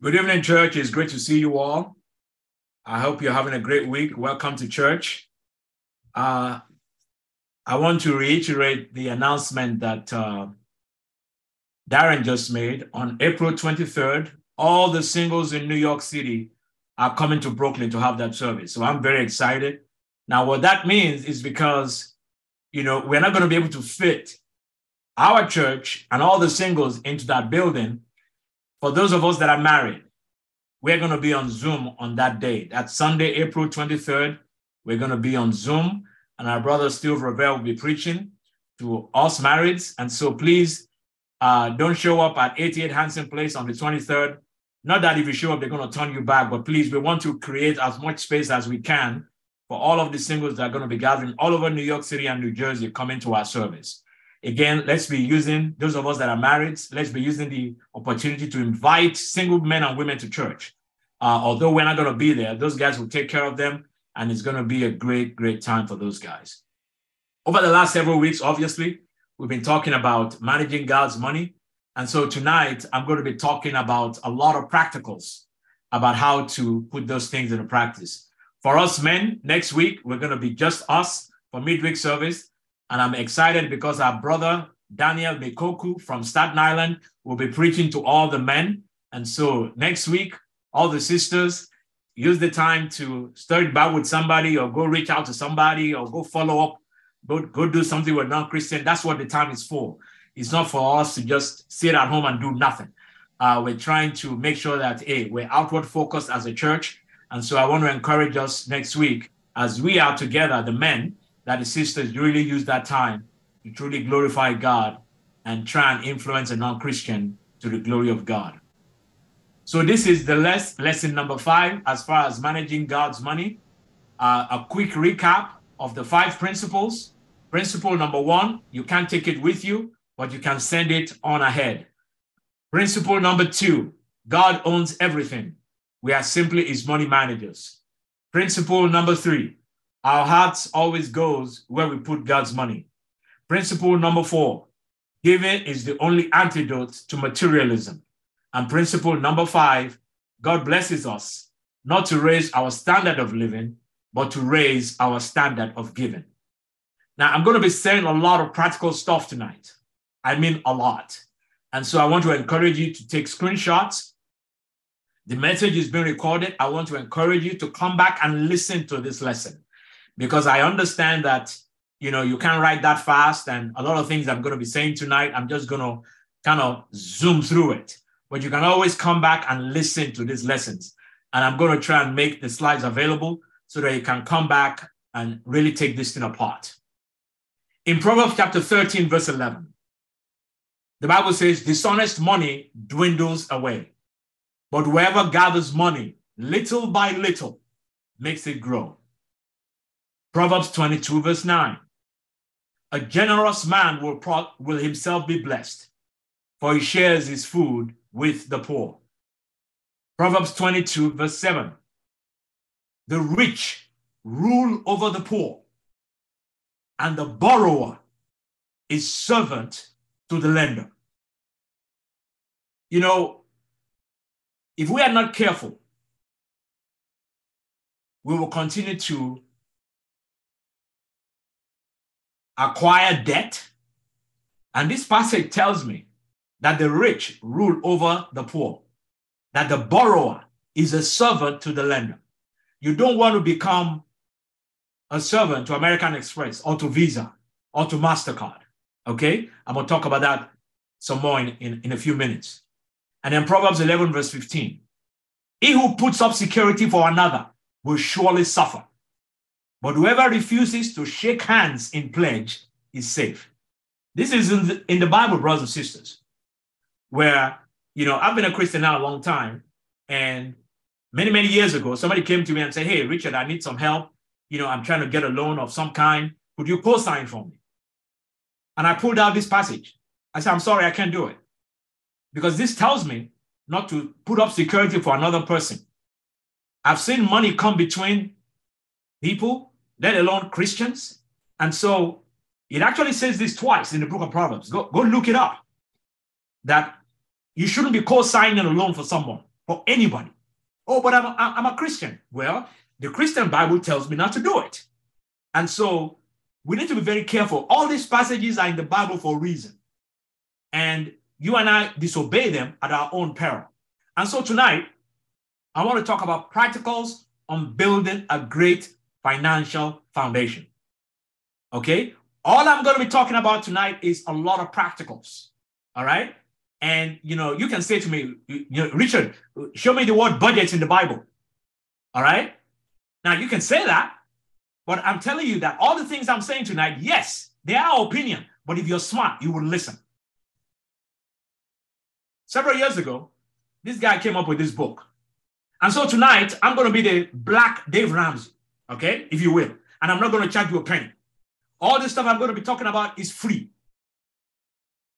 Good evening, church. It's great to see you all. I hope you're having a great week. Welcome to church. Uh, I want to reiterate the announcement that uh, Darren just made on April 23rd. All the singles in New York City are coming to Brooklyn to have that service. So I'm very excited. Now, what that means is because, you know, we're not going to be able to fit our church and all the singles into that building for those of us that are married, we're going to be on Zoom on that day. That Sunday, April 23rd. We're going to be on Zoom, and our brother Steve Ravel will be preaching to us marrieds. And so please uh, don't show up at 88 Hanson Place on the 23rd. Not that if you show up, they're going to turn you back, but please, we want to create as much space as we can for all of the singles that are going to be gathering all over New York City and New Jersey coming to our service. Again, let's be using those of us that are married, let's be using the opportunity to invite single men and women to church. Uh, although we're not going to be there, those guys will take care of them, and it's going to be a great, great time for those guys. Over the last several weeks, obviously, we've been talking about managing God's money. And so tonight, I'm going to be talking about a lot of practicals about how to put those things into practice. For us men, next week, we're going to be just us for midweek service. And I'm excited because our brother Daniel Mikoku from Staten Island will be preaching to all the men. And so next week, all the sisters, use the time to start back with somebody or go reach out to somebody or go follow up, go, go do something with non-Christian. That's what the time is for. It's not for us to just sit at home and do nothing. Uh, we're trying to make sure that, hey, we're outward focused as a church. And so I want to encourage us next week as we are together, the men, that the sisters really use that time to truly glorify God and try and influence a non Christian to the glory of God. So, this is the less, lesson number five as far as managing God's money. Uh, a quick recap of the five principles. Principle number one you can't take it with you, but you can send it on ahead. Principle number two God owns everything. We are simply his money managers. Principle number three our hearts always goes where we put God's money. Principle number four, giving is the only antidote to materialism. And principle number five, God blesses us not to raise our standard of living, but to raise our standard of giving. Now, I'm going to be saying a lot of practical stuff tonight. I mean, a lot. And so I want to encourage you to take screenshots. The message is being recorded. I want to encourage you to come back and listen to this lesson because I understand that you know you can't write that fast, and a lot of things I'm going to be saying tonight, I'm just going to kind of zoom through it. But you can always come back and listen to these lessons, and I'm going to try and make the slides available so that you can come back and really take this thing apart. In Proverbs chapter 13, verse 11, the Bible says, Dishonest money dwindles away, but whoever gathers money little by little makes it grow. Proverbs 22, verse 9. A generous man will, pro- will himself be blessed, for he shares his food with the poor. Proverbs 22, verse 7. The rich rule over the poor, and the borrower is servant to the lender. You know, if we are not careful, we will continue to acquire debt. And this passage tells me that the rich rule over the poor, that the borrower is a servant to the lender. You don't want to become a servant to American Express or to Visa or to MasterCard. Okay? I'm going to talk about that some more in, in, in a few minutes. And then Proverbs 11, verse 15. He who puts up security for another will surely suffer. But whoever refuses to shake hands in pledge is safe. This is in the, in the Bible, brothers and sisters, where, you know, I've been a Christian now a long time. And many, many years ago, somebody came to me and said, Hey, Richard, I need some help. You know, I'm trying to get a loan of some kind. Could you co sign for me? And I pulled out this passage. I said, I'm sorry, I can't do it. Because this tells me not to put up security for another person. I've seen money come between people let alone Christians. And so it actually says this twice in the book of Proverbs. Go, go look it up. That you shouldn't be co-signing a loan for someone. for anybody. Oh, but I'm a, I'm a Christian. Well, the Christian Bible tells me not to do it. And so we need to be very careful. All these passages are in the Bible for a reason. And you and I disobey them at our own peril. And so tonight, I want to talk about practicals on building a great financial foundation. Okay? All I'm going to be talking about tonight is a lot of practicals. All right? And you know, you can say to me, you know, Richard, show me the word budget in the Bible. All right? Now you can say that, but I'm telling you that all the things I'm saying tonight, yes, they are opinion, but if you're smart, you will listen. Several years ago, this guy came up with this book. And so tonight, I'm going to be the black Dave Ramsey, okay, if you will. And I'm not going to charge you a penny. All this stuff I'm going to be talking about is free.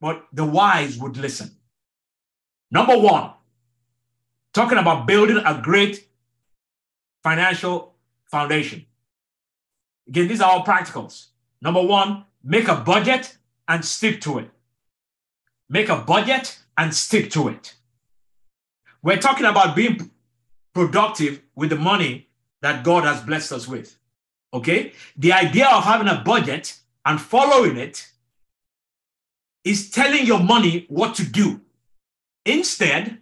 But the wise would listen. Number one, talking about building a great financial foundation. Again, these are all practicals. Number one, make a budget and stick to it. Make a budget and stick to it. We're talking about being productive with the money that God has blessed us with. Okay? The idea of having a budget and following it is telling your money what to do instead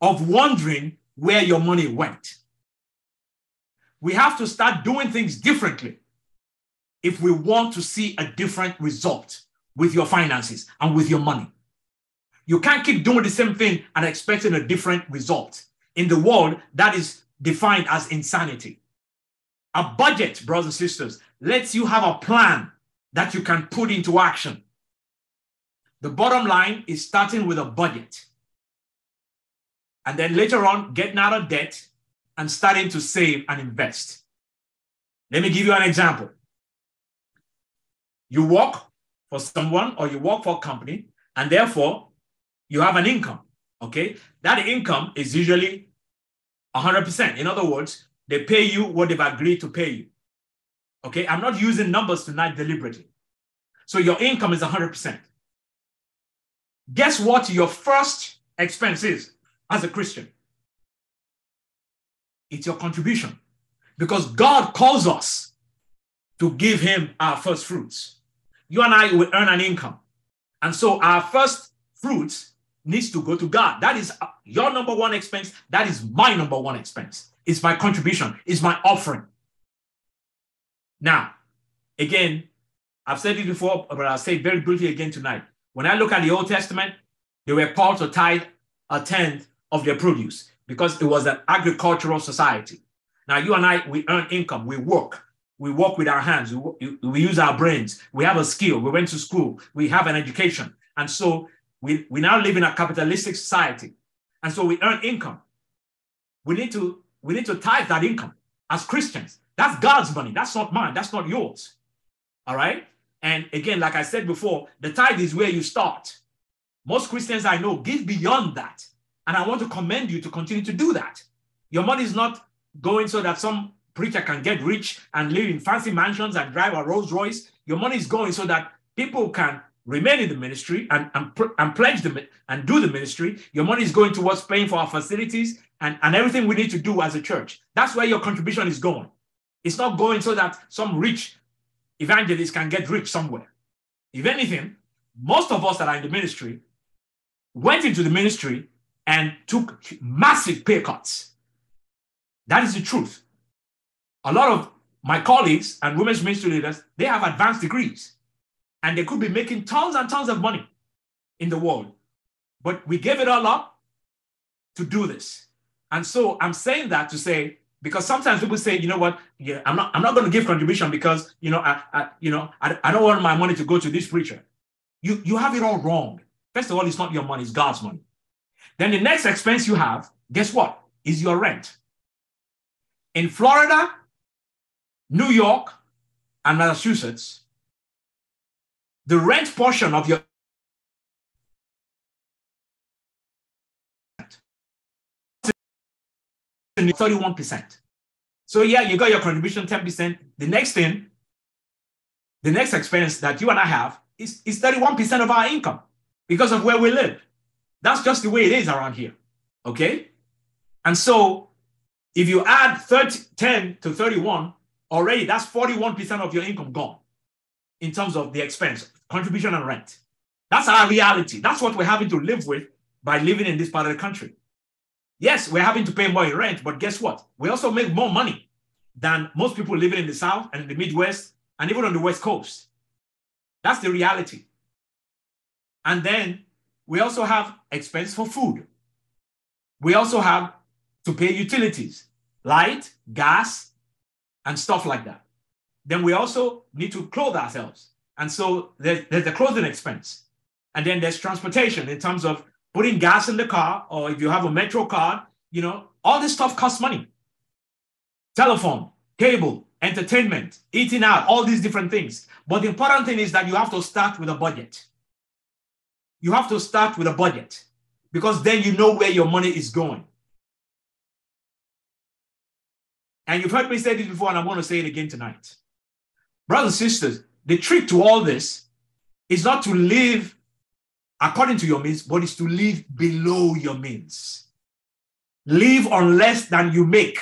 of wondering where your money went. We have to start doing things differently if we want to see a different result with your finances and with your money. You can't keep doing the same thing and expecting a different result. In the world, that is defined as insanity. A budget, brothers and sisters, lets you have a plan that you can put into action. The bottom line is starting with a budget. And then later on, getting out of debt and starting to save and invest. Let me give you an example. You work for someone or you work for a company, and therefore you have an income. Okay. That income is usually 100%. In other words, they pay you what they've agreed to pay you. Okay. I'm not using numbers tonight deliberately. So your income is 100%. Guess what your first expense is as a Christian? It's your contribution. Because God calls us to give Him our first fruits. You and I will earn an income. And so our first fruits needs to go to God. That is uh, your number one expense. That is my number one expense. It's my contribution, it's my offering. Now, again, I've said it before, but I'll say it very briefly again tonight. When I look at the Old Testament, they were called to tithe a tenth of their produce because it was an agricultural society. Now, you and I, we earn income, we work, we work with our hands, we, we use our brains, we have a skill, we went to school, we have an education. And so we, we now live in a capitalistic society. And so we earn income. We need to we need to tithe that income as Christians. That's God's money. That's not mine. That's not yours. All right. And again, like I said before, the tithe is where you start. Most Christians I know give beyond that. And I want to commend you to continue to do that. Your money is not going so that some preacher can get rich and live in fancy mansions and drive a Rolls Royce. Your money is going so that people can remain in the ministry and, and, and pledge them and do the ministry. Your money is going towards paying for our facilities and, and everything we need to do as a church. That's where your contribution is going. It's not going so that some rich evangelist can get rich somewhere. If anything, most of us that are in the ministry went into the ministry and took massive pay cuts. That is the truth. A lot of my colleagues and women's ministry leaders, they have advanced degrees and they could be making tons and tons of money in the world. But we gave it all up to do this. And so I'm saying that to say, because sometimes people say, you know what, yeah, I'm not, I'm not going to give contribution because, you know, I, I you know, I, I don't want my money to go to this preacher. You, you have it all wrong. First of all, it's not your money, it's God's money. Then the next expense you have, guess what? Is your rent. In Florida, New York, and Massachusetts, the rent portion of your 31%. So yeah, you got your contribution 10%. The next thing, the next expense that you and I have is, is 31% of our income because of where we live. That's just the way it is around here. Okay? And so if you add 30, 10 to 31, already that's 41% of your income gone in terms of the expense, contribution and rent. That's our reality. That's what we're having to live with by living in this part of the country. Yes, we're having to pay more in rent, but guess what? We also make more money than most people living in the South and in the Midwest and even on the West Coast. That's the reality. And then we also have expense for food. We also have to pay utilities, light, gas, and stuff like that. Then we also need to clothe ourselves. And so there's, there's the clothing expense. And then there's transportation in terms of putting gas in the car, or if you have a Metro card, you know, all this stuff costs money. Telephone, cable, entertainment, eating out, all these different things. But the important thing is that you have to start with a budget. You have to start with a budget because then you know where your money is going. And you've heard me say this before, and I'm going to say it again tonight. Brothers and sisters, the trick to all this is not to live according to your means, but is to live below your means. Live on less than you make.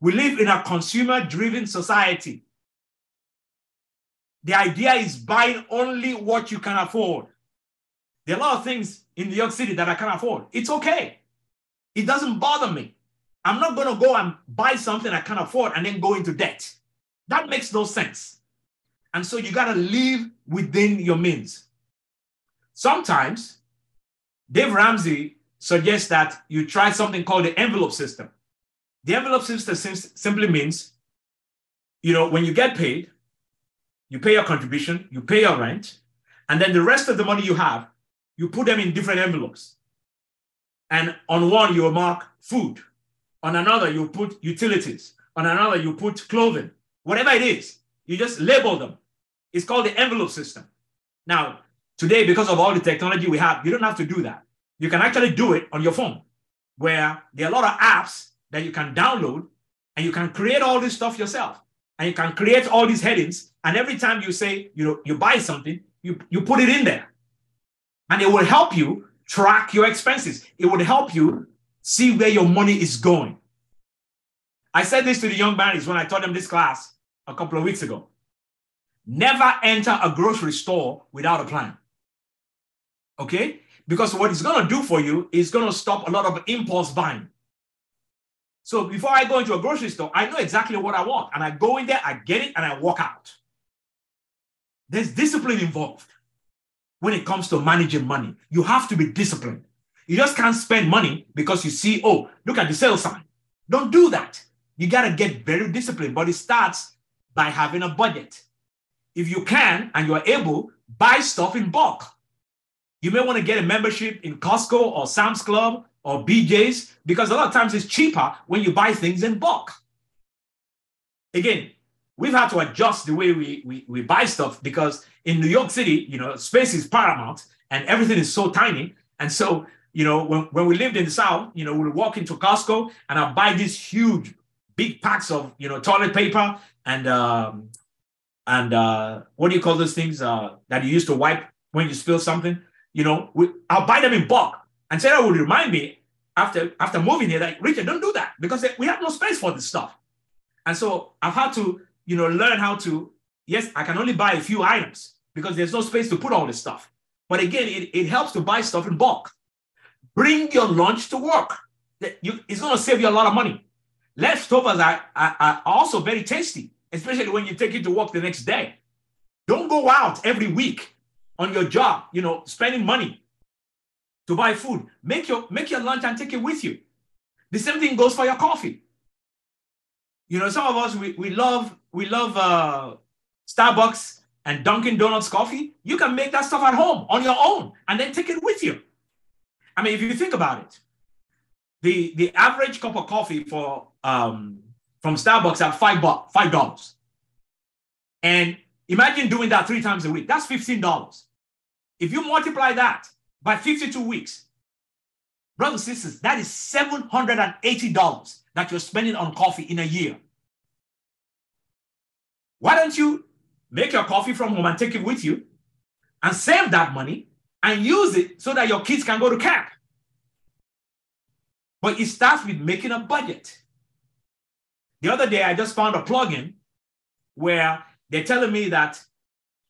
We live in a consumer driven society. The idea is buying only what you can afford. There are a lot of things in New York City that I can't afford. It's okay. It doesn't bother me. I'm not going to go and buy something I can't afford and then go into debt. That makes no sense. And so you got to live within your means. Sometimes Dave Ramsey suggests that you try something called the envelope system. The envelope system simply means, you know, when you get paid, you pay your contribution, you pay your rent, and then the rest of the money you have, you put them in different envelopes. And on one, you mark food. On another, you put utilities. On another, you put clothing. Whatever it is, you just label them. It's called the envelope system. Now, Today, because of all the technology we have, you don't have to do that. You can actually do it on your phone, where there are a lot of apps that you can download and you can create all this stuff yourself. And you can create all these headings. And every time you say, you know, you buy something, you, you put it in there. And it will help you track your expenses. It will help you see where your money is going. I said this to the young man when I taught them this class a couple of weeks ago. Never enter a grocery store without a plan. Okay? Because what it's going to do for you is going to stop a lot of impulse buying. So before I go into a grocery store, I know exactly what I want. And I go in there, I get it, and I walk out. There's discipline involved when it comes to managing money. You have to be disciplined. You just can't spend money because you see, oh, look at the sales sign. Don't do that. You got to get very disciplined, but it starts by having a budget. If you can and you're able, buy stuff in bulk. You may want to get a membership in Costco or Sam's Club or BJ's because a lot of times it's cheaper when you buy things in bulk. Again, we've had to adjust the way we, we, we buy stuff because in New York City, you know, space is paramount and everything is so tiny. And so, you know, when, when we lived in the South, you know, we'd walk into Costco and I'd buy these huge, big packs of, you know, toilet paper and, um, and uh, what do you call those things uh, that you used to wipe when you spill something? You know, we, I'll buy them in bulk. And Sarah would remind me after after moving here, like Richard, don't do that because we have no space for this stuff. And so I've had to, you know, learn how to. Yes, I can only buy a few items because there's no space to put all this stuff. But again, it, it helps to buy stuff in bulk. Bring your lunch to work. You, it's going to save you a lot of money. Leftovers are, are, are also very tasty, especially when you take it to work the next day. Don't go out every week on your job, you know, spending money to buy food. Make your make your lunch and take it with you. The same thing goes for your coffee. You know, some of us we, we love we love uh, Starbucks and Dunkin' Donuts coffee. You can make that stuff at home on your own and then take it with you. I mean, if you think about it, the the average cup of coffee for um, from Starbucks at five bucks, five dollars, and Imagine doing that three times a week. That's $15. If you multiply that by 52 weeks, brothers and sisters, that is $780 that you're spending on coffee in a year. Why don't you make your coffee from home and take it with you and save that money and use it so that your kids can go to camp? But it starts with making a budget. The other day, I just found a plugin where they're telling me that,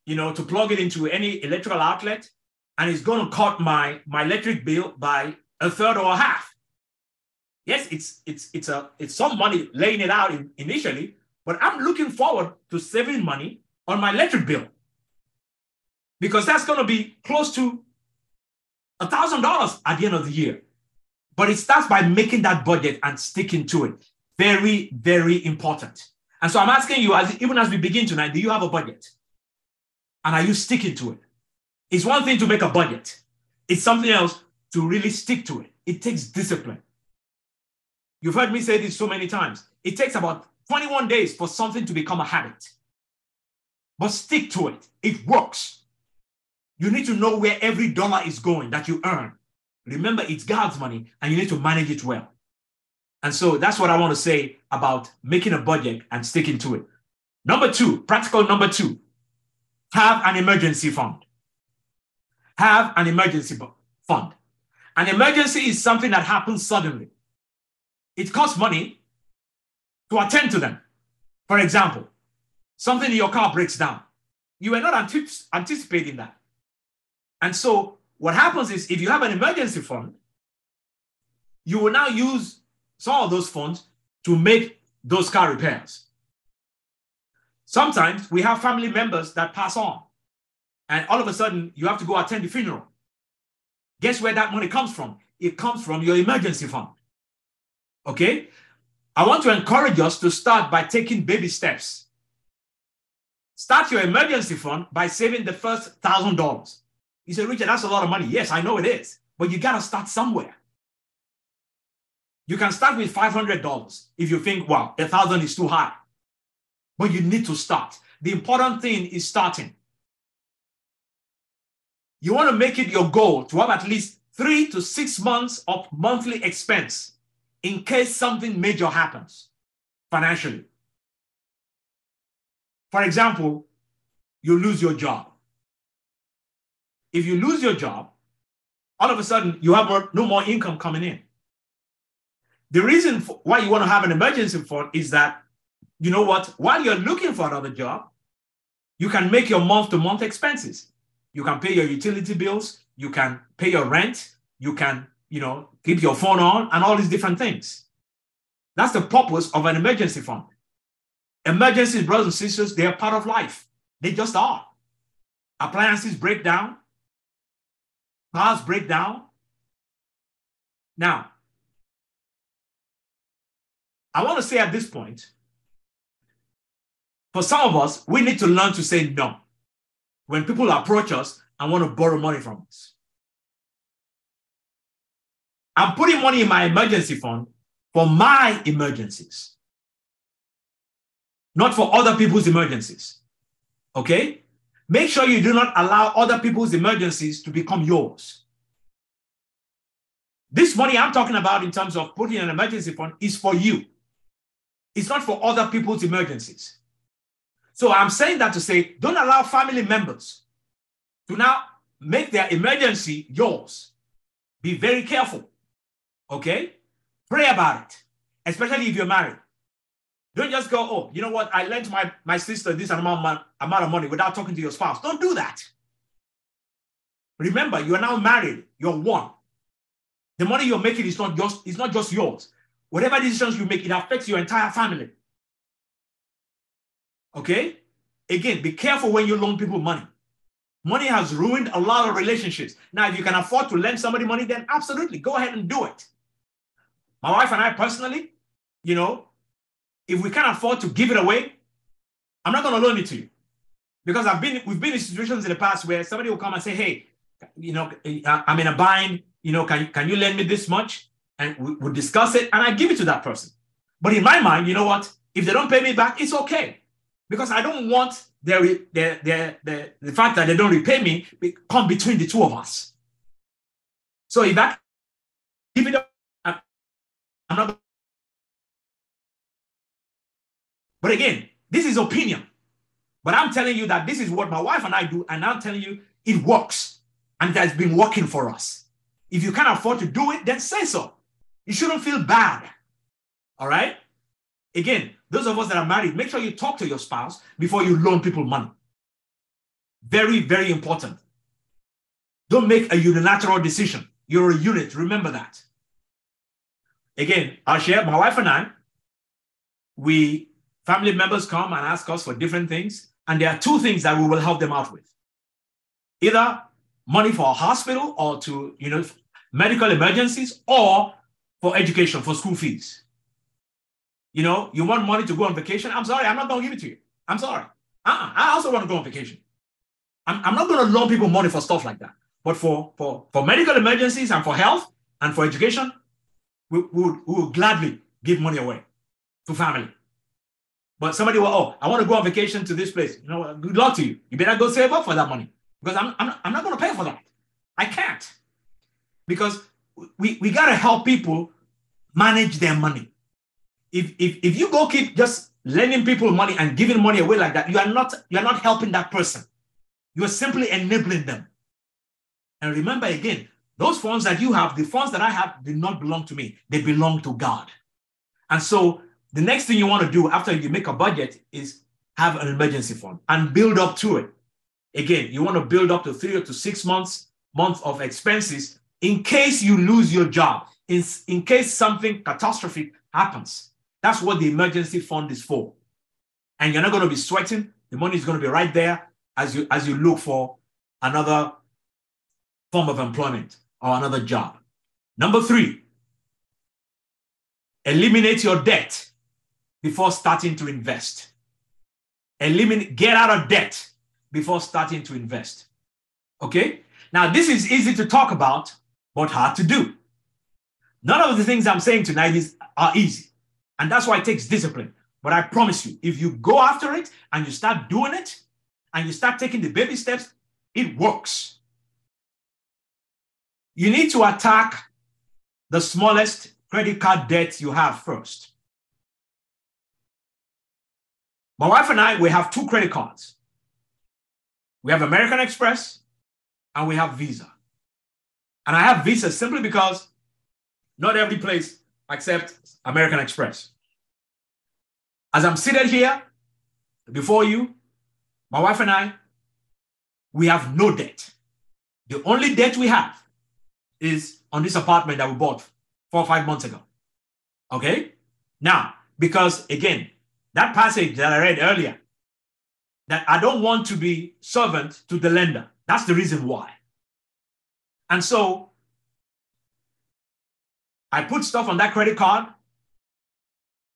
you know, to plug it into any electrical outlet, and it's going to cut my, my electric bill by a third or a half. Yes, it's it's it's a it's some money laying it out in, initially, but I'm looking forward to saving money on my electric bill because that's going to be close to a thousand dollars at the end of the year. But it starts by making that budget and sticking to it. Very, very important. And so I'm asking you, as even as we begin tonight, do you have a budget? And are you sticking to it? It's one thing to make a budget. It's something else to really stick to it. It takes discipline. You've heard me say this so many times. It takes about 21 days for something to become a habit. But stick to it. It works. You need to know where every dollar is going that you earn. Remember, it's God's money and you need to manage it well. And so that's what I want to say about making a budget and sticking to it. Number two, practical number two, have an emergency fund. Have an emergency fund. An emergency is something that happens suddenly. It costs money to attend to them. For example, something in your car breaks down. You were not anticipating that. And so what happens is if you have an emergency fund, you will now use some of those funds to make those car repairs. Sometimes we have family members that pass on, and all of a sudden you have to go attend the funeral. Guess where that money comes from? It comes from your emergency fund. Okay? I want to encourage us to start by taking baby steps. Start your emergency fund by saving the first thousand dollars. You say, Richard, that's a lot of money. Yes, I know it is, but you got to start somewhere. You can start with $500 if you think, wow, a thousand is too high. But you need to start. The important thing is starting. You want to make it your goal to have at least three to six months of monthly expense in case something major happens financially. For example, you lose your job if you lose your job, all of a sudden you have no more income coming in. The reason why you want to have an emergency fund is that, you know what, while you're looking for another job, you can make your month to month expenses. You can pay your utility bills, you can pay your rent, you can, you know, keep your phone on and all these different things. That's the purpose of an emergency fund. Emergencies, brothers and sisters, they are part of life. They just are. Appliances break down, Cars break down. Now, I want to say at this point, for some of us, we need to learn to say no when people approach us and want to borrow money from us. I'm putting money in my emergency fund for my emergencies, not for other people's emergencies. Okay? Make sure you do not allow other people's emergencies to become yours. This money I'm talking about in terms of putting an emergency fund is for you. It's not for other people's emergencies. So I'm saying that to say, don't allow family members to now make their emergency yours. Be very careful. Okay? Pray about it, especially if you're married. Don't just go, oh, you know what? I lent my, my sister this amount, amount of money without talking to your spouse. Don't do that. Remember, you are now married. You're one. The money you're making is not just, it's not just yours. Whatever decisions you make, it affects your entire family. Okay? Again, be careful when you loan people money. Money has ruined a lot of relationships. Now, if you can afford to lend somebody money, then absolutely go ahead and do it. My wife and I personally, you know, if we can't afford to give it away, I'm not going to loan it to you. Because I've been, we've been in situations in the past where somebody will come and say, hey, you know, I'm in a bind, you know, can, can you lend me this much? And we, we'll discuss it and I give it to that person. But in my mind, you know what? If they don't pay me back, it's okay. Because I don't want their, their, their, their, the fact that they don't repay me come between the two of us. So if I give it up, I'm not But again, this is opinion. But I'm telling you that this is what my wife and I do, and I'm telling you it works. And it has been working for us. If you can't afford to do it, then say so. You shouldn't feel bad. All right? Again, those of us that are married, make sure you talk to your spouse before you loan people money. Very, very important. Don't make a unilateral decision. You're a unit. Remember that. Again, I'll share my wife and I, we family members come and ask us for different things. And there are two things that we will help them out with. Either money for a hospital or to, you know, medical emergencies or for education, for school fees. You know, you want money to go on vacation? I'm sorry, I'm not going to give it to you. I'm sorry. Uh-uh. I also want to go on vacation. I'm, I'm not going to loan people money for stuff like that. But for, for, for medical emergencies and for health and for education, we, we, would, we would gladly give money away to family. But somebody will, oh, I want to go on vacation to this place. You know, good luck to you. You better go save up for that money because I'm, I'm, I'm not going to pay for that. I can't. Because we, we got to help people manage their money. If, if, if you go keep just lending people money and giving money away like that, you are not, you are not helping that person. You are simply enabling them. And remember again, those funds that you have, the funds that I have, do not belong to me. They belong to God. And so the next thing you want to do after you make a budget is have an emergency fund and build up to it. Again, you want to build up to three or to six months month of expenses in case you lose your job, in, in case something catastrophic happens. That's what the emergency fund is for. And you're not going to be sweating. The money is going to be right there as you as you look for another form of employment or another job. Number three, eliminate your debt before starting to invest. Eliminate, get out of debt before starting to invest. Okay? Now, this is easy to talk about, but hard to do. None of the things I'm saying tonight is, are easy. And that's why it takes discipline. But I promise you, if you go after it and you start doing it and you start taking the baby steps, it works. You need to attack the smallest credit card debt you have first. My wife and I, we have two credit cards. We have American Express and we have Visa. And I have Visa simply because not every place accepts American Express. As I'm seated here before you, my wife and I, we have no debt. The only debt we have is on this apartment that we bought four or five months ago. Okay? Now, because again, that passage that I read earlier, that I don't want to be servant to the lender. That's the reason why. And so I put stuff on that credit card,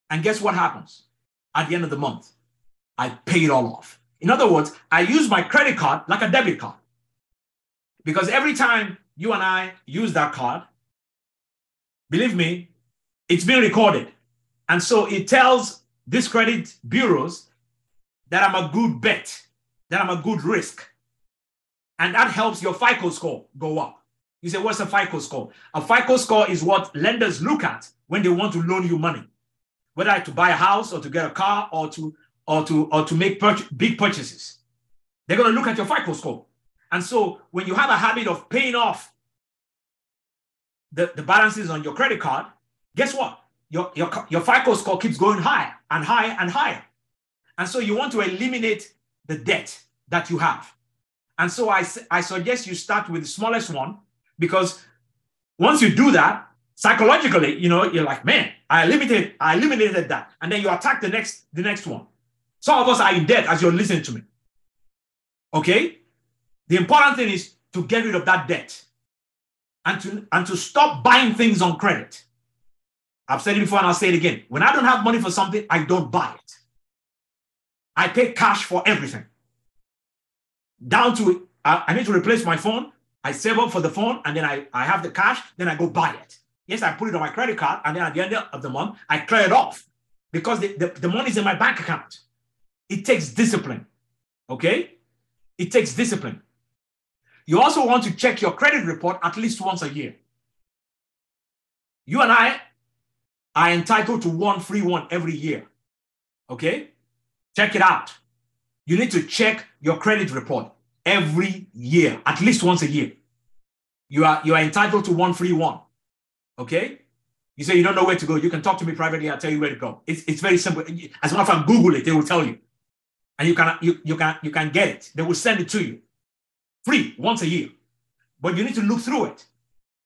and guess what happens? At the end of the month, I pay it all off. In other words, I use my credit card like a debit card. Because every time you and I use that card, believe me, it's been recorded. And so it tells these credit bureaus that I'm a good bet, that I'm a good risk. And that helps your FICO score go up. You say, what's a FICO score? A FICO score is what lenders look at when they want to loan you money, whether to buy a house or to get a car or to or to or to make pur- big purchases. They're going to look at your FICO score. And so when you have a habit of paying off the, the balances on your credit card, guess what? Your, your, your FICO score keeps going higher and higher and higher. And so you want to eliminate the debt that you have. And so I, I suggest you start with the smallest one because once you do that, psychologically, you know, you're like, man, I eliminated, I eliminated that. And then you attack the next, the next one. Some of us are in debt as you're listening to me. Okay? The important thing is to get rid of that debt and to, and to stop buying things on credit. I've said it before and I'll say it again. When I don't have money for something, I don't buy it. I pay cash for everything. Down to I, I need to replace my phone. I save up for the phone and then I, I have the cash, then I go buy it. Yes, I put it on my credit card and then at the end of the month, I clear it off because the, the, the money is in my bank account. It takes discipline. Okay? It takes discipline. You also want to check your credit report at least once a year. You and I are entitled to one free one every year. Okay? Check it out. You need to check your credit report every year, at least once a year. You are, you are entitled to one free one. Okay? You say you don't know where to go. You can talk to me privately. I'll tell you where to go. It's, it's very simple. As a matter of fact, Google it. They will tell you, and you can you, you can you can get it. They will send it to you, free once a year. But you need to look through it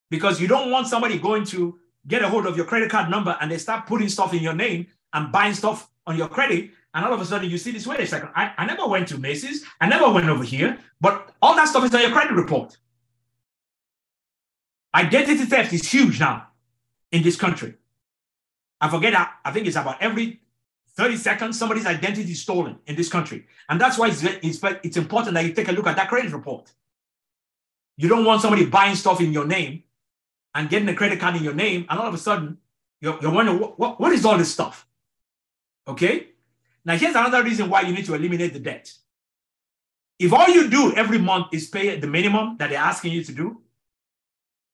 because you don't want somebody going to get a hold of your credit card number and they start putting stuff in your name and buying stuff on your credit. And all of a sudden you see this, wait a second, I, I never went to Macy's. I never went over here, but all that stuff is on your credit report. Identity theft is huge now in this country. I forget, I, I think it's about every 30 seconds, somebody's identity is stolen in this country. And that's why it's, it's, it's important that you take a look at that credit report. You don't want somebody buying stuff in your name and getting a credit card in your name, and all of a sudden you're, you're wondering, what, what, what is all this stuff? Okay? Now, here's another reason why you need to eliminate the debt. If all you do every month is pay the minimum that they're asking you to do,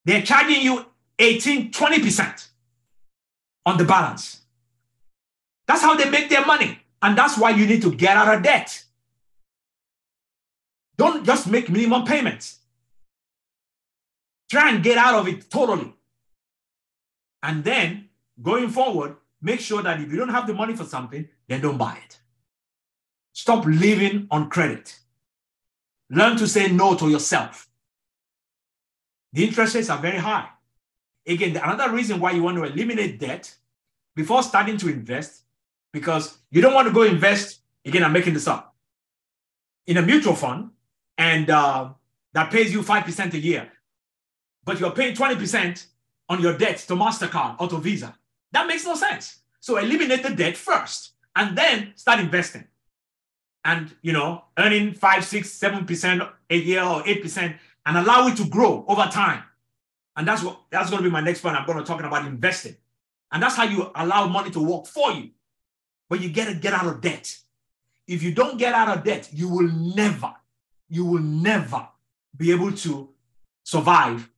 they're charging you 18, 20% on the balance. That's how they make their money. And that's why you need to get out of debt. Don't just make minimum payments. Try and get out of it totally. And then going forward, make sure that if you don't have the money for something, then don't buy it. Stop living on credit. Learn to say no to yourself. The interest rates are very high. Again, another reason why you want to eliminate debt before starting to invest, because you don't want to go invest, again, I'm making this up, in a mutual fund and uh, that pays you 5% a year but you're paying 20% on your debt to MasterCard or to Visa. That makes no sense. So eliminate the debt first and then start investing. And you know, earning five, six, seven percent a year or eight percent and allow it to grow over time. And that's what that's going to be my next point. I'm going to talk about investing. And that's how you allow money to work for you. But you get to get out of debt. If you don't get out of debt, you will never, you will never be able to survive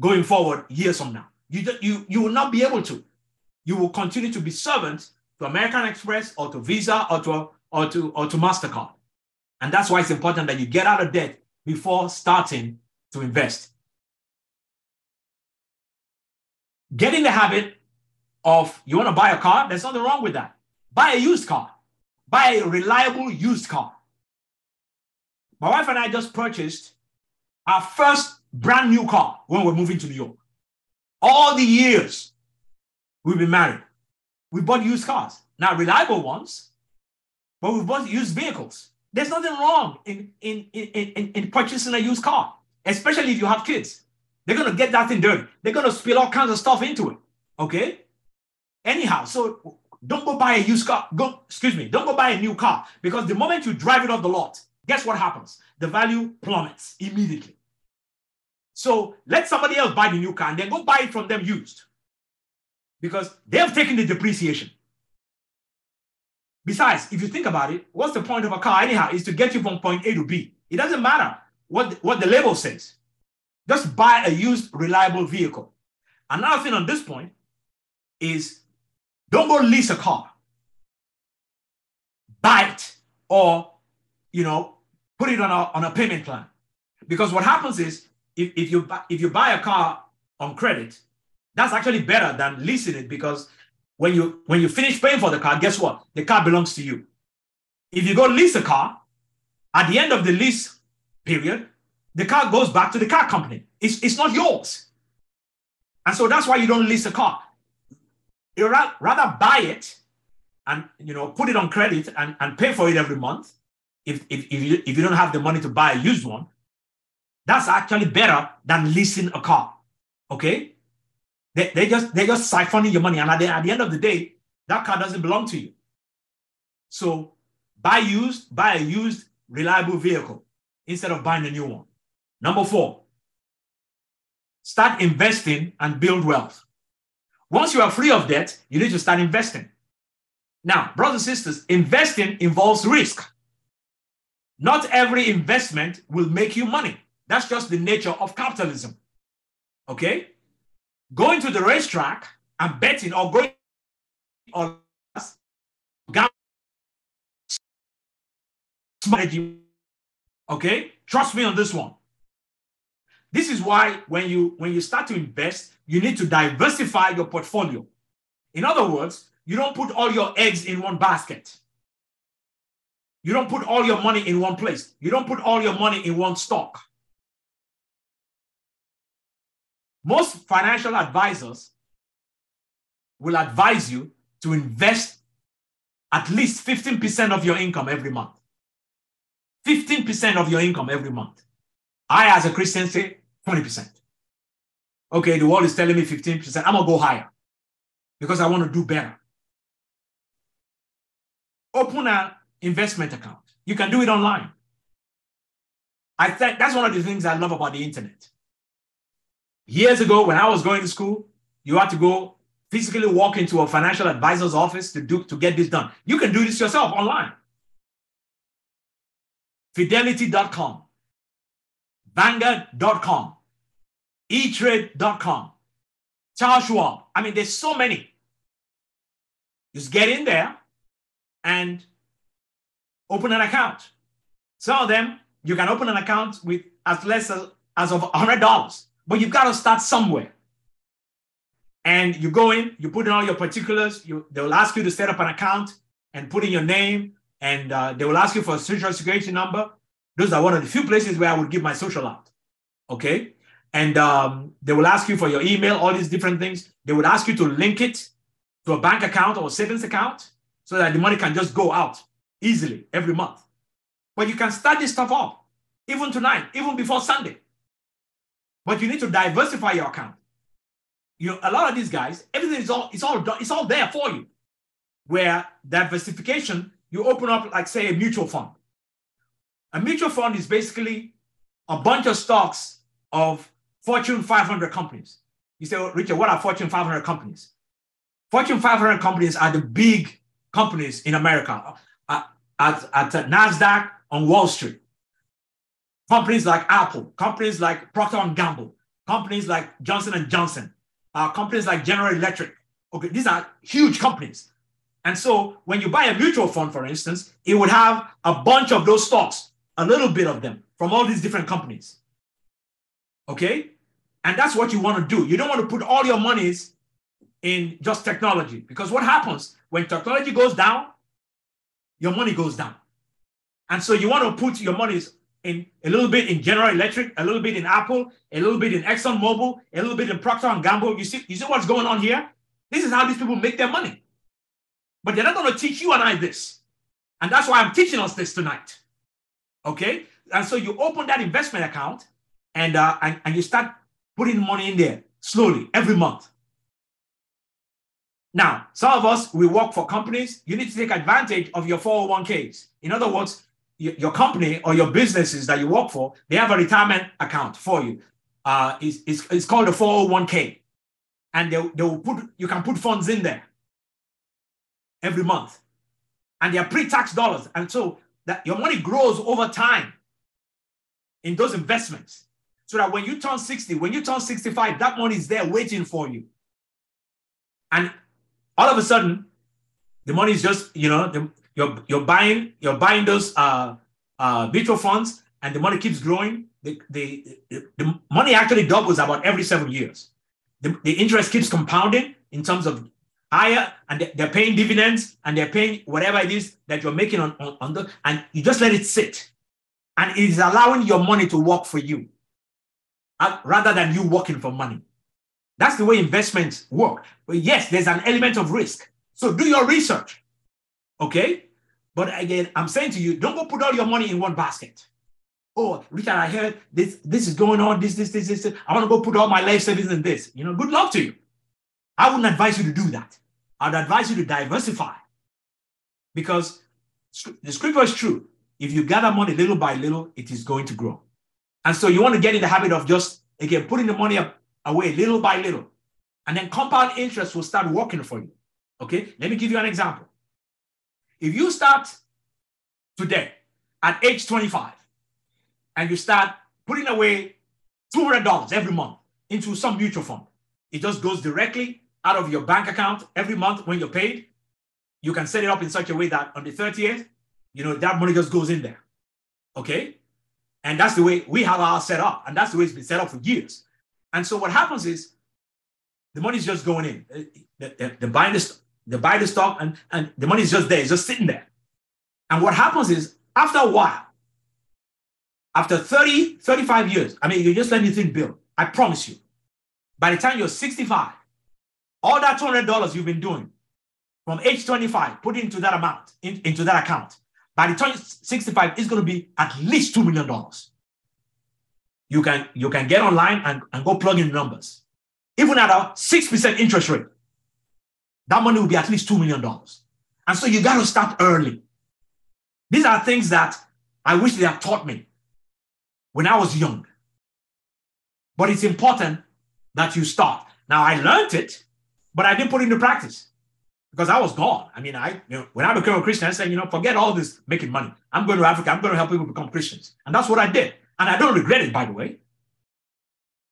going forward years from now. You, you, you will not be able to. You will continue to be servants to American Express or to Visa or to, or to, or to MasterCard. And that's why it's important that you get out of debt before starting to invest. Get in the habit of you want to buy a car, there's nothing wrong with that. Buy a used car, buy a reliable used car. My wife and I just purchased our first brand new car when we're moving to New York. All the years we've been married, we bought used cars. not reliable ones, but we bought used vehicles. There's nothing wrong in, in, in, in, in purchasing a used car, especially if you have kids. They're going to get that thing dirty. They're going to spill all kinds of stuff into it. Okay? Anyhow, so don't go buy a used car. Go, excuse me, don't go buy a new car because the moment you drive it off the lot, guess what happens? The value plummets immediately. So let somebody else buy the new car and then go buy it from them used because they have taken the depreciation. Besides, if you think about it, what's the point of a car anyhow? Is to get you from point A to B. It doesn't matter what what the label says. Just buy a used, reliable vehicle. Another thing on this point is don't go lease a car. Buy it or, you know, put it on a, on a payment plan. Because what happens is if, if you if you buy a car on credit, that's actually better than leasing it because when you when you finish paying for the car, guess what? The car belongs to you. If you go lease a car, at the end of the lease period, the car goes back to the car company. It's, it's not yours. And so that's why you don't lease a car. You rather buy it and you know put it on credit and, and pay for it every month if, if, if, you, if you don't have the money to buy a used one that's actually better than leasing a car. Okay? They, they just they're just siphoning your money. And at the, at the end of the day, that car doesn't belong to you. So buy used, buy a used, reliable vehicle instead of buying a new one. Number four, start investing and build wealth. Once you are free of debt, you need to start investing. Now, brothers and sisters, investing involves risk. Not every investment will make you money. That's just the nature of capitalism. Okay? Going to the racetrack and betting or going on okay? Trust me on this one. This is why when you when you start to invest, you need to diversify your portfolio. In other words, you don't put all your eggs in one basket. You don't put all your money in one place. You don't put all your money in one stock. Most financial advisors will advise you to invest at least 15% of your income every month. 15% of your income every month. I, as a Christian, say 20%. Okay, the world is telling me 15%. I'm going to go higher because I want to do better. Open an investment account. You can do it online. I think that's one of the things I love about the internet. Years ago, when I was going to school, you had to go physically walk into a financial advisor's office to do to get this done. You can do this yourself online. Fidelity.com, Vanguard.com, eTrade.com, Charles Schwab. I mean, there's so many. Just get in there and open an account. Some of them you can open an account with as less as, as of $100, but you've got to start somewhere. And you go in, you put in all your particulars, you, they will ask you to set up an account and put in your name, and uh, they will ask you for a social security number. Those are one of the few places where I would give my social out. Okay. And um, they will ask you for your email, all these different things. They would ask you to link it to a bank account or savings account so that the money can just go out easily every month. But you can start this stuff off even tonight, even before Sunday. But you need to diversify your account. You know, a lot of these guys, everything is all it's all done, it's all there for you. Where diversification, you open up like say a mutual fund. A mutual fund is basically a bunch of stocks of Fortune 500 companies. You say, well, Richard, what are Fortune 500 companies? Fortune 500 companies are the big companies in America uh, at, at NASDAQ on Wall Street. Companies like Apple, companies like Procter & Gamble, companies like Johnson & Johnson, uh, companies like General Electric. Okay, these are huge companies. And so when you buy a mutual fund, for instance, it would have a bunch of those stocks, a little bit of them from all these different companies. Okay? And that's what you want to do. You don't want to put all your monies in just technology because what happens when technology goes down, your money goes down. And so you want to put your monies in a little bit in General Electric, a little bit in Apple, a little bit in Exxon Mobil, a little bit in Procter and Gamble. You see, you see what's going on here? This is how these people make their money. But they're not going to teach you and I this. And that's why I'm teaching us this tonight. Okay? And so you open that investment account and, uh, and, and you start putting money in there slowly every month. Now, some of us, we work for companies. You need to take advantage of your 401ks. In other words, your company or your businesses that you work for, they have a retirement account for you. Uh, it's, it's, it's called a 401k. And they, they will put, you can put funds in there every month. And they are pre-tax dollars. And so that your money grows over time in those investments. So that when you turn 60, when you turn 65, that money is there waiting for you. And all of a sudden, the money is just, you know, the, you're, you're buying, you're buying those uh, uh, mutual funds and the money keeps growing. The, the, the money actually doubles about every seven years. The, the interest keeps compounding in terms of higher and they're paying dividends and they're paying whatever it is that you're making on, on, on the, and you just let it sit. And it is allowing your money to work for you uh, rather than you working for money. That's the way investments work. But yes, there's an element of risk. So do your research. Okay? But again, I'm saying to you, don't go put all your money in one basket. Oh, Richard, I heard this, this is going on, this, this, this, this. I want to go put all my life savings in this. You know, good luck to you. I wouldn't advise you to do that. I'd advise you to diversify because the scripture is true. If you gather money little by little, it is going to grow. And so you want to get in the habit of just, again, putting the money away little by little. And then compound interest will start working for you. Okay, let me give you an example. If you start today at age 25 and you start putting away $200 every month into some mutual fund, it just goes directly out of your bank account every month when you're paid. You can set it up in such a way that on the 30th, you know, that money just goes in there. Okay. And that's the way we have our set up. And that's the way it's been set up for years. And so what happens is the money's just going in. The, the, the buying the, the buy the stock and, and the money is just there, it's just sitting there. And what happens is after a while, after 30, 35 years, I mean, you just let me think build. I promise you, by the time you're 65, all that $200 you've been doing from age 25, put into that amount, in, into that account. By the time 65, it's going to be at least $2 million. You can, you can get online and, and go plug in numbers. Even at a 6% interest rate, that money will be at least $2 million. And so you got to start early. These are things that I wish they had taught me when I was young. But it's important that you start. Now, I learned it, but I didn't put it into practice because I was gone. I mean, I you know, when I became a Christian, I said, you know, forget all this making money. I'm going to Africa. I'm going to help people become Christians, and that's what I did. And I don't regret it, by the way.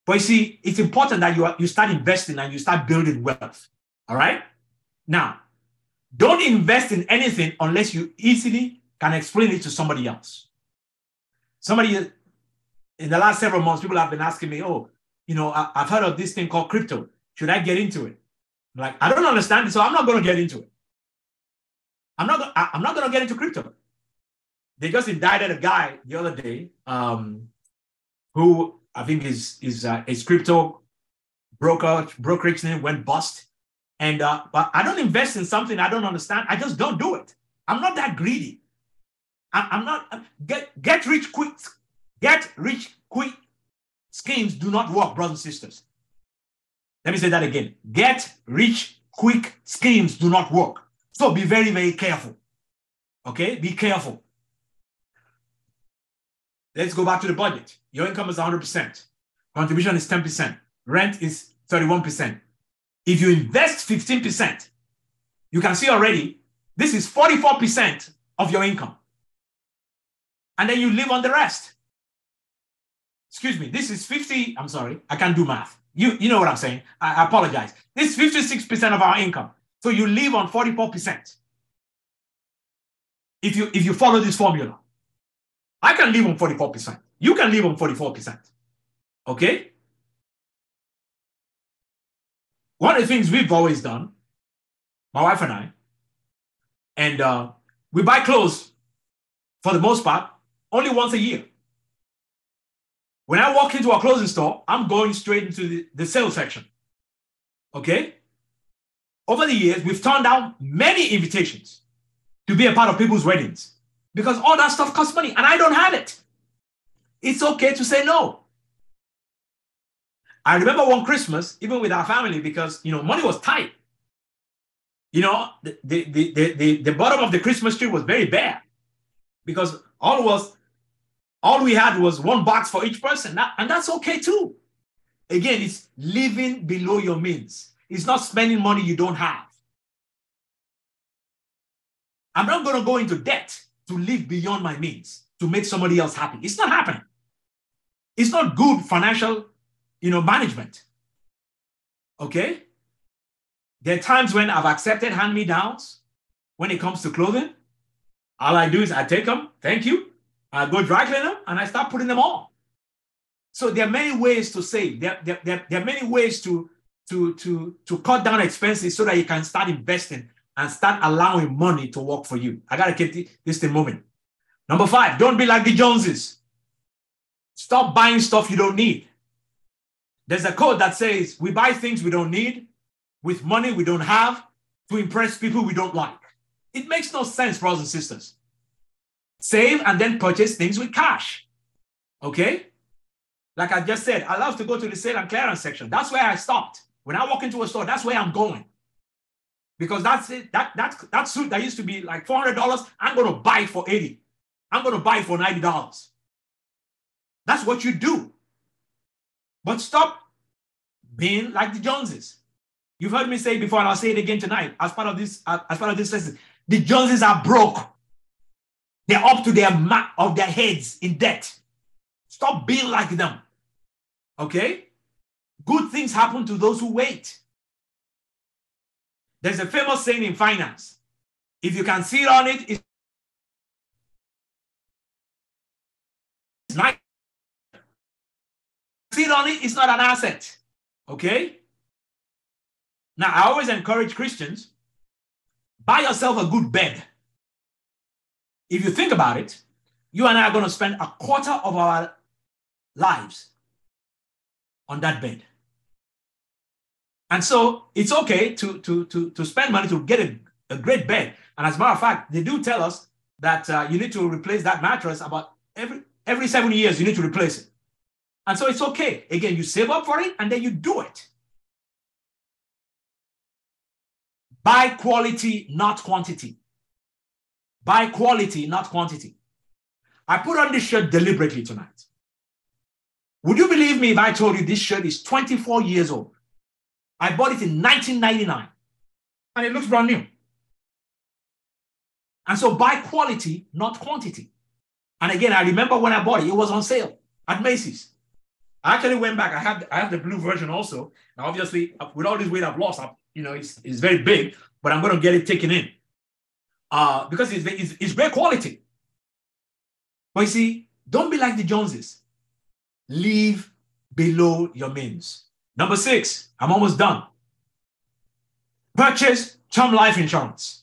But you see, it's important that you you start investing and you start building wealth. All right. Now, don't invest in anything unless you easily can explain it to somebody else. Somebody in the last several months, people have been asking me, "Oh, you know, I, have heard of this thing called crypto. Should I get into it?" I'm like, I don't understand it, so I'm not going to get into it. I'm not. I, I'm not going to get into crypto. They just indicted a guy the other day, um, who I think is is uh, his crypto broker brokerage name went bust, and uh, but I don't invest in something I don't understand. I just don't do it. I'm not that greedy. I, I'm not get get rich quick. Get rich quick schemes do not work, brothers and sisters. Let me say that again. Get rich quick schemes do not work. So be very, very careful. Okay? Be careful. Let's go back to the budget. Your income is 100%. Contribution is 10%. Rent is 31%. If you invest 15%, you can see already this is 44% of your income. And then you live on the rest. Excuse me, this is 50. I'm sorry, I can't do math. You, you know what I'm saying. I, apologize. This is 56% of our income. So you live on 44%. If you if you follow this formula. I can live on 44%. You can live on 44%. Okay? One of the things we've always done, my wife and I, and uh, we buy clothes for the most part only once a year. When I walk into a clothing store, I'm going straight into the, the sales section. Okay? Over the years, we've turned down many invitations to be a part of people's weddings because all that stuff costs money and I don't have it. It's okay to say no. I remember one Christmas, even with our family, because you know money was tight. You know, the, the, the, the, the bottom of the Christmas tree was very bare because all was all we had was one box for each person, and that's okay too. Again, it's living below your means. It's not spending money you don't have. I'm not going to go into debt to live beyond my means to make somebody else happy. It's not happening. It's not good financial, you know, management. Okay? There are times when I've accepted hand-me-downs when it comes to clothing. All I do is I take them, thank you, I go dry clean them and I start putting them on. So there are many ways to save. There, there, there, there, are many ways to, to, to, to cut down expenses so that you can start investing and start allowing money to work for you. I gotta keep this in moment. Number five, don't be like the Joneses. Stop buying stuff you don't need. There's a code that says we buy things we don't need with money we don't have to impress people we don't like. It makes no sense, brothers and sisters save and then purchase things with cash. Okay? Like I just said, I love to go to the sale and clearance section. That's where I stopped. When I walk into a store, that's where I'm going. Because that's it. That, that, that suit that used to be like $400, I'm going to buy for 80 I'm going to buy for $90. That's what you do. But stop being like the Joneses. You've heard me say before, and I'll say it again tonight as part of this, uh, as part of this lesson. The Joneses are broke. They're up to their mark of their heads in debt. Stop being like them. Okay? Good things happen to those who wait. There's a famous saying in finance if you can sit on it, it's nice. Sit on it, it's not an asset. Okay? Now, I always encourage Christians buy yourself a good bed. If you think about it, you and I are going to spend a quarter of our lives on that bed. And so it's okay to, to, to, to spend money to get a, a great bed. And as a matter of fact, they do tell us that uh, you need to replace that mattress about every every seven years, you need to replace it. And so it's okay. Again, you save up for it and then you do it. Buy quality, not quantity. Buy quality, not quantity. I put on this shirt deliberately tonight. Would you believe me if I told you this shirt is 24 years old? I bought it in 1999 and it looks brand new. And so buy quality, not quantity. And again, I remember when I bought it, it was on sale at Macy's. I actually went back. I have I have the blue version also. Now, obviously, with all this weight I've lost, I, you know, it's, it's very big, but I'm going to get it taken in uh, because it's, it's, it's great quality. But you see, don't be like the Joneses. Live below your means. Number six, I'm almost done. Purchase term life insurance.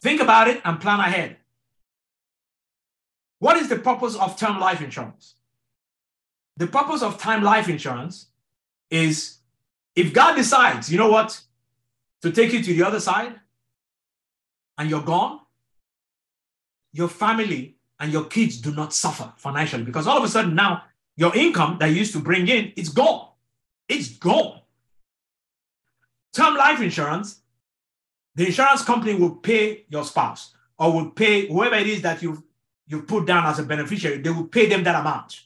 Think about it and plan ahead. What is the purpose of term life insurance? The purpose of term life insurance is if God decides, you know what, to take you to the other side and you're gone, your family and your kids do not suffer financially because all of a sudden now your income that you used to bring in is gone. It's gone. Term life insurance, the insurance company will pay your spouse or will pay whoever it is that you've, you've put down as a beneficiary, they will pay them that amount.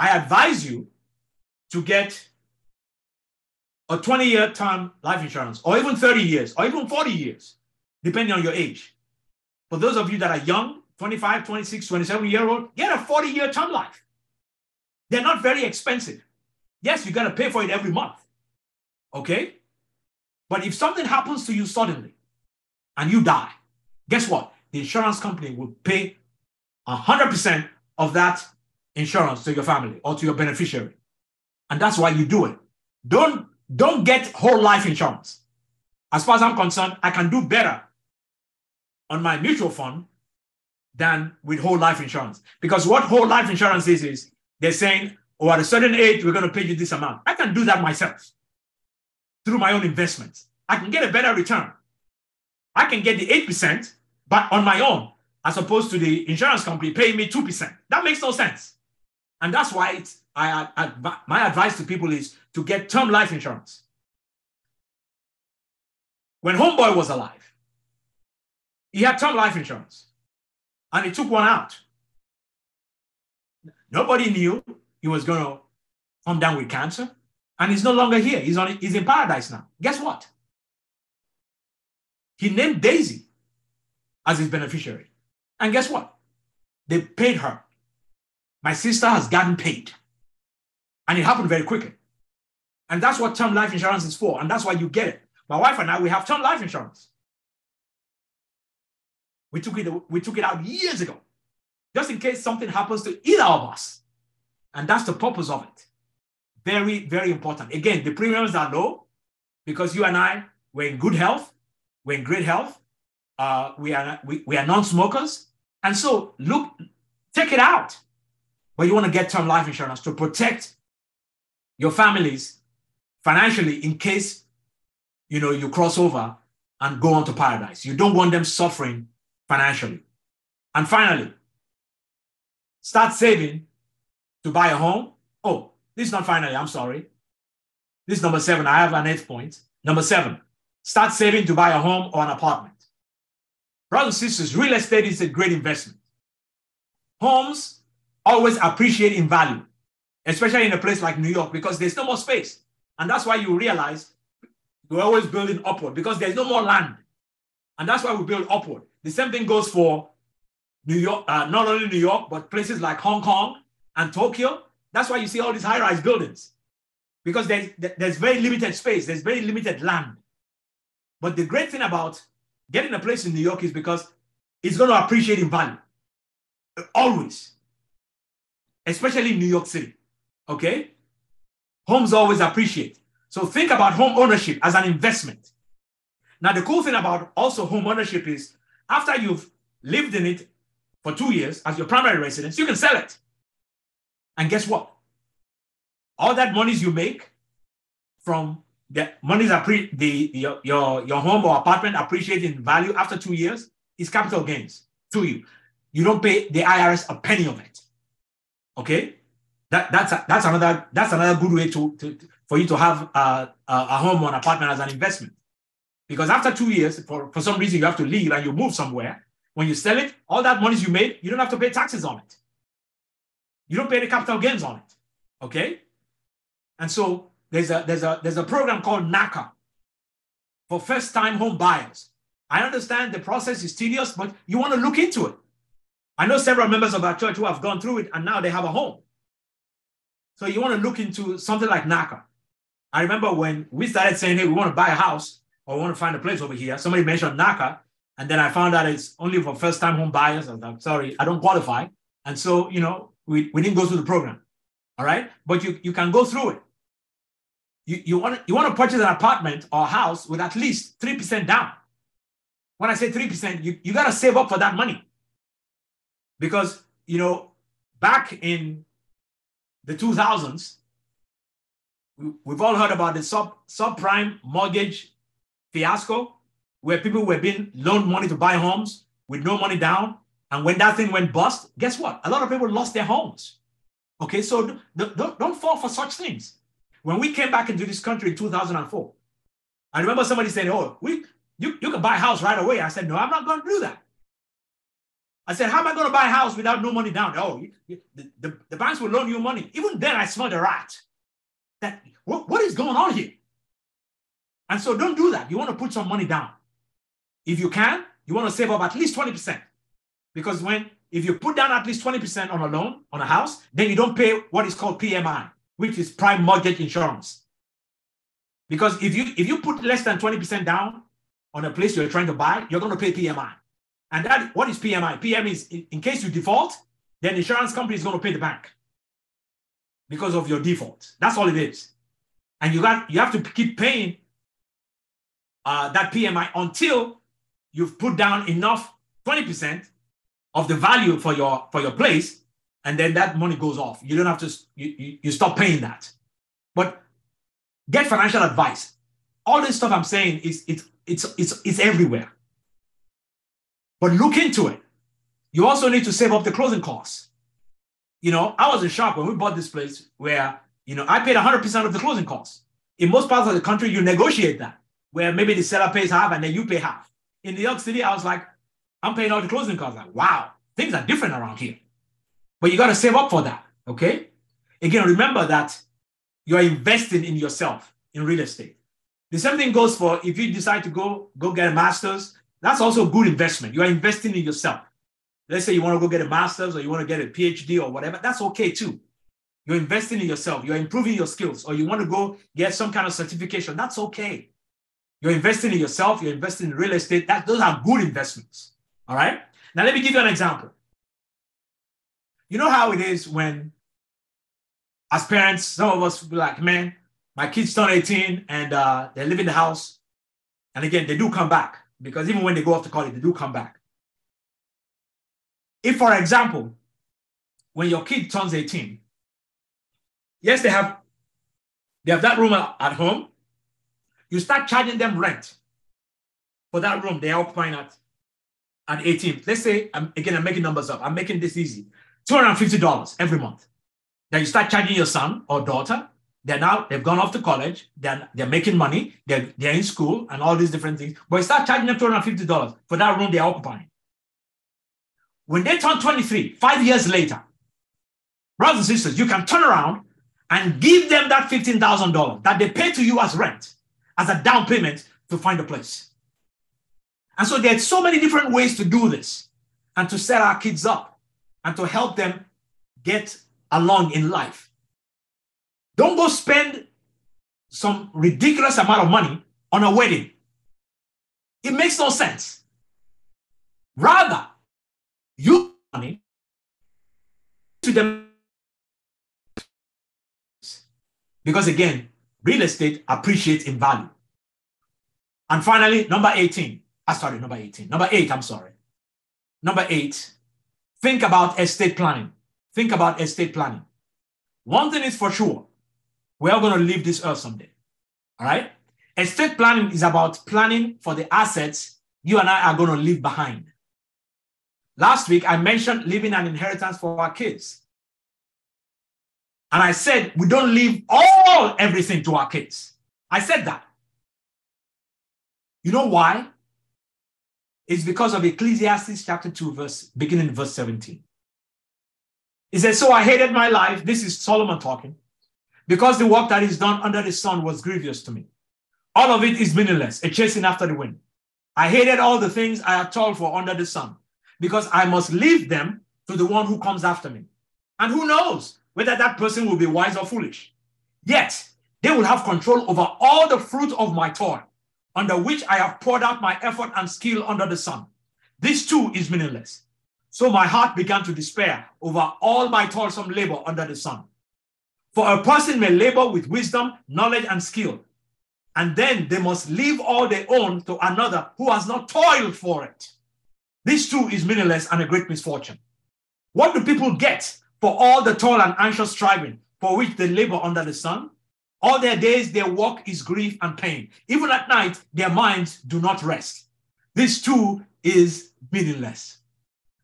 I advise you to get a 20 year term life insurance, or even 30 years, or even 40 years, depending on your age. For those of you that are young, 25, 26, 27 year old, get a 40 year term life. They're not very expensive. Yes, you got to pay for it every month. Okay? But if something happens to you suddenly and you die, guess what? The insurance company will pay 100% of that insurance to your family or to your beneficiary. And that's why you do it. Don't, don't get whole life insurance. As far as I'm concerned, I can do better on my mutual fund than with whole life insurance. Because what whole life insurance is, is they're saying, oh, at a certain age, we're going to pay you this amount. I can do that myself through my own investments. I can get a better return. I can get the 8%, but on my own, as opposed to the insurance company paying me 2%. That makes no sense. And that's why I, I, my advice to people is to get term life insurance. When Homeboy was alive, he had term life insurance and he took one out. Nobody knew he was going to come down with cancer and he's no longer here. He's, on, he's in paradise now. Guess what? He named Daisy as his beneficiary. And guess what? They paid her my sister has gotten paid. And it happened very quickly. And that's what term life insurance is for. And that's why you get it. My wife and I, we have term life insurance. We took it, we took it out years ago, just in case something happens to either of us. And that's the purpose of it. Very, very important. Again, the premiums are low because you and I, we're in good health, we're in great health, uh, we are we, we are non-smokers. And so look, take it out but you want to get term life insurance to protect your families financially in case you know you cross over and go on to paradise. You don't want them suffering financially. And finally, start saving to buy a home. Oh, this is not finally, I'm sorry. This is number seven. I have an eighth point. Number seven, start saving to buy a home or an apartment. Brothers and sisters, real estate is a great investment. Homes always appreciate in value, especially in a place like New York, because there's no more space. And that's why you realize we're always building upward because there's no more land. And that's why we build upward. The same thing goes for New York, uh, not only New York, but places like Hong Kong and Tokyo. That's why you see all these high rise buildings because there's, there's very limited space, there's very limited land. But the great thing about getting a place in New York is because it's going to appreciate in value always. Especially New York City. Okay? Homes always appreciate. So think about home ownership as an investment. Now, the cool thing about also home ownership is after you've lived in it for two years as your primary residence, you can sell it. And guess what? All that monies you make from the monies are pre the your, your your home or apartment appreciating in value after two years is capital gains to you. You don't pay the IRS a penny of it. Okay, that that's that's another that's another good way to, to for you to have a, a home or an apartment as an investment. Because after two years, for, for some reason you have to leave and you move somewhere. When you sell it, all that money you made, you don't have to pay taxes on it. You don't pay the capital gains on it. Okay? And so there's a there's a there's a program called NACA for first-time home buyers. I understand the process is tedious, but you want to look into it. I know several members of our church who have gone through it and now they have a home. So you want to look into something like NACA. I remember when we started saying, hey, we want to buy a house or we want to find a place over here, somebody mentioned NACA. And then I found out it's only for first time home buyers. I was like, sorry, I don't qualify. And so, you know, we, we didn't go through the program. All right. But you, you can go through it. You, you, want, you want to purchase an apartment or house with at least 3% down. When I say 3%, you, you got to save up for that money. Because, you know, back in the 2000s, we've all heard about the sub subprime mortgage fiasco, where people were being loaned money to buy homes with no money down. And when that thing went bust, guess what? A lot of people lost their homes. Okay, so don't, don't, fall for such things. When we came back into this country in 2004, I remember somebody saying, Oh, we you, you can buy a house right away. I said, No, I'm not going to do that. I said, How am I going to buy a house without no money down? Oh, the, the, the banks will loan you money. Even then, I smelled a rat. That what, what is going on here? And so don't do that. You want to put some money down. If you can, you want to save up at least 20%. Because when if you put down at least 20% on a loan on a house, then you don't pay what is called PMI, which is prime mortgage insurance. Because if you if you put less than 20% down on a place you're trying to buy, you're going to pay PMI. And that what is PMI? PMI is in, in case you default, then the insurance company is going to pay the bank because of your default. That's all it is. And you got you have to keep paying uh, that PMI until you've put down enough 20% of the value for your for your place, and then that money goes off. You don't have to you, you, you stop paying that. But get financial advice. All this stuff I'm saying is it's it's it's it's everywhere. But look into it. You also need to save up the closing costs. You know, I was in shock when we bought this place where, you know, I paid 100% of the closing costs. In most parts of the country, you negotiate that, where maybe the seller pays half and then you pay half. In New York City, I was like, I'm paying all the closing costs. Like, wow, things are different around here. But you got to save up for that. Okay. Again, remember that you're investing in yourself in real estate. The same thing goes for if you decide to go go get a master's, that's also a good investment. You are investing in yourself. Let's say you want to go get a master's or you want to get a PhD or whatever, that's okay too. You're investing in yourself, you're improving your skills, or you want to go get some kind of certification, that's okay. You're investing in yourself, you're investing in real estate, that, those are good investments. All right. Now, let me give you an example. You know how it is when, as parents, some of us be like, man, my kids turn 18 and uh, they live in the house. And again, they do come back because even when they go off to college, they do come back. If, for example, when your kid turns 18, yes, they have they have that room at home. You start charging them rent for that room they are occupying at at 18. Let's say I'm again I'm making numbers up. I'm making this easy. $250 every month. Then you start charging your son or daughter they're now they've gone off to college. They're they're making money. They're they're in school and all these different things. But you start charging them two hundred fifty dollars for that room they're occupying. When they turn twenty three, five years later, brothers and sisters, you can turn around and give them that fifteen thousand dollars that they pay to you as rent, as a down payment to find a place. And so there's so many different ways to do this and to set our kids up and to help them get along in life. Don't go spend some ridiculous amount of money on a wedding. It makes no sense. Rather, you money to them Because again, real estate appreciates in value. And finally, number 18. I ah, sorry, number 18. Number eight, I'm sorry. Number eight, think about estate planning. Think about estate planning. One thing is for sure, we are going to leave this earth someday. All right? Estate planning is about planning for the assets you and I are going to leave behind. Last week, I mentioned leaving an inheritance for our kids. And I said, we don't leave all everything to our kids. I said that. You know why? It's because of Ecclesiastes chapter 2, verse beginning verse 17. He says, So I hated my life. This is Solomon talking, because the work that is done under the sun was grievous to me. All of it is meaningless, a chasing after the wind. I hated all the things I had toiled for under the sun, because I must leave them to the one who comes after me. And who knows whether that person will be wise or foolish. Yet they will have control over all the fruit of my toil, under which I have poured out my effort and skill under the sun. This too is meaningless. So my heart began to despair over all my toilsome labor under the sun. For a person may labor with wisdom, knowledge, and skill, and then they must leave all they own to another who has not toiled for it. This too is meaningless and a great misfortune. What do people get for all the toil and anxious striving for which they labor under the sun? All their days, their work is grief and pain. Even at night, their minds do not rest. This too is meaningless.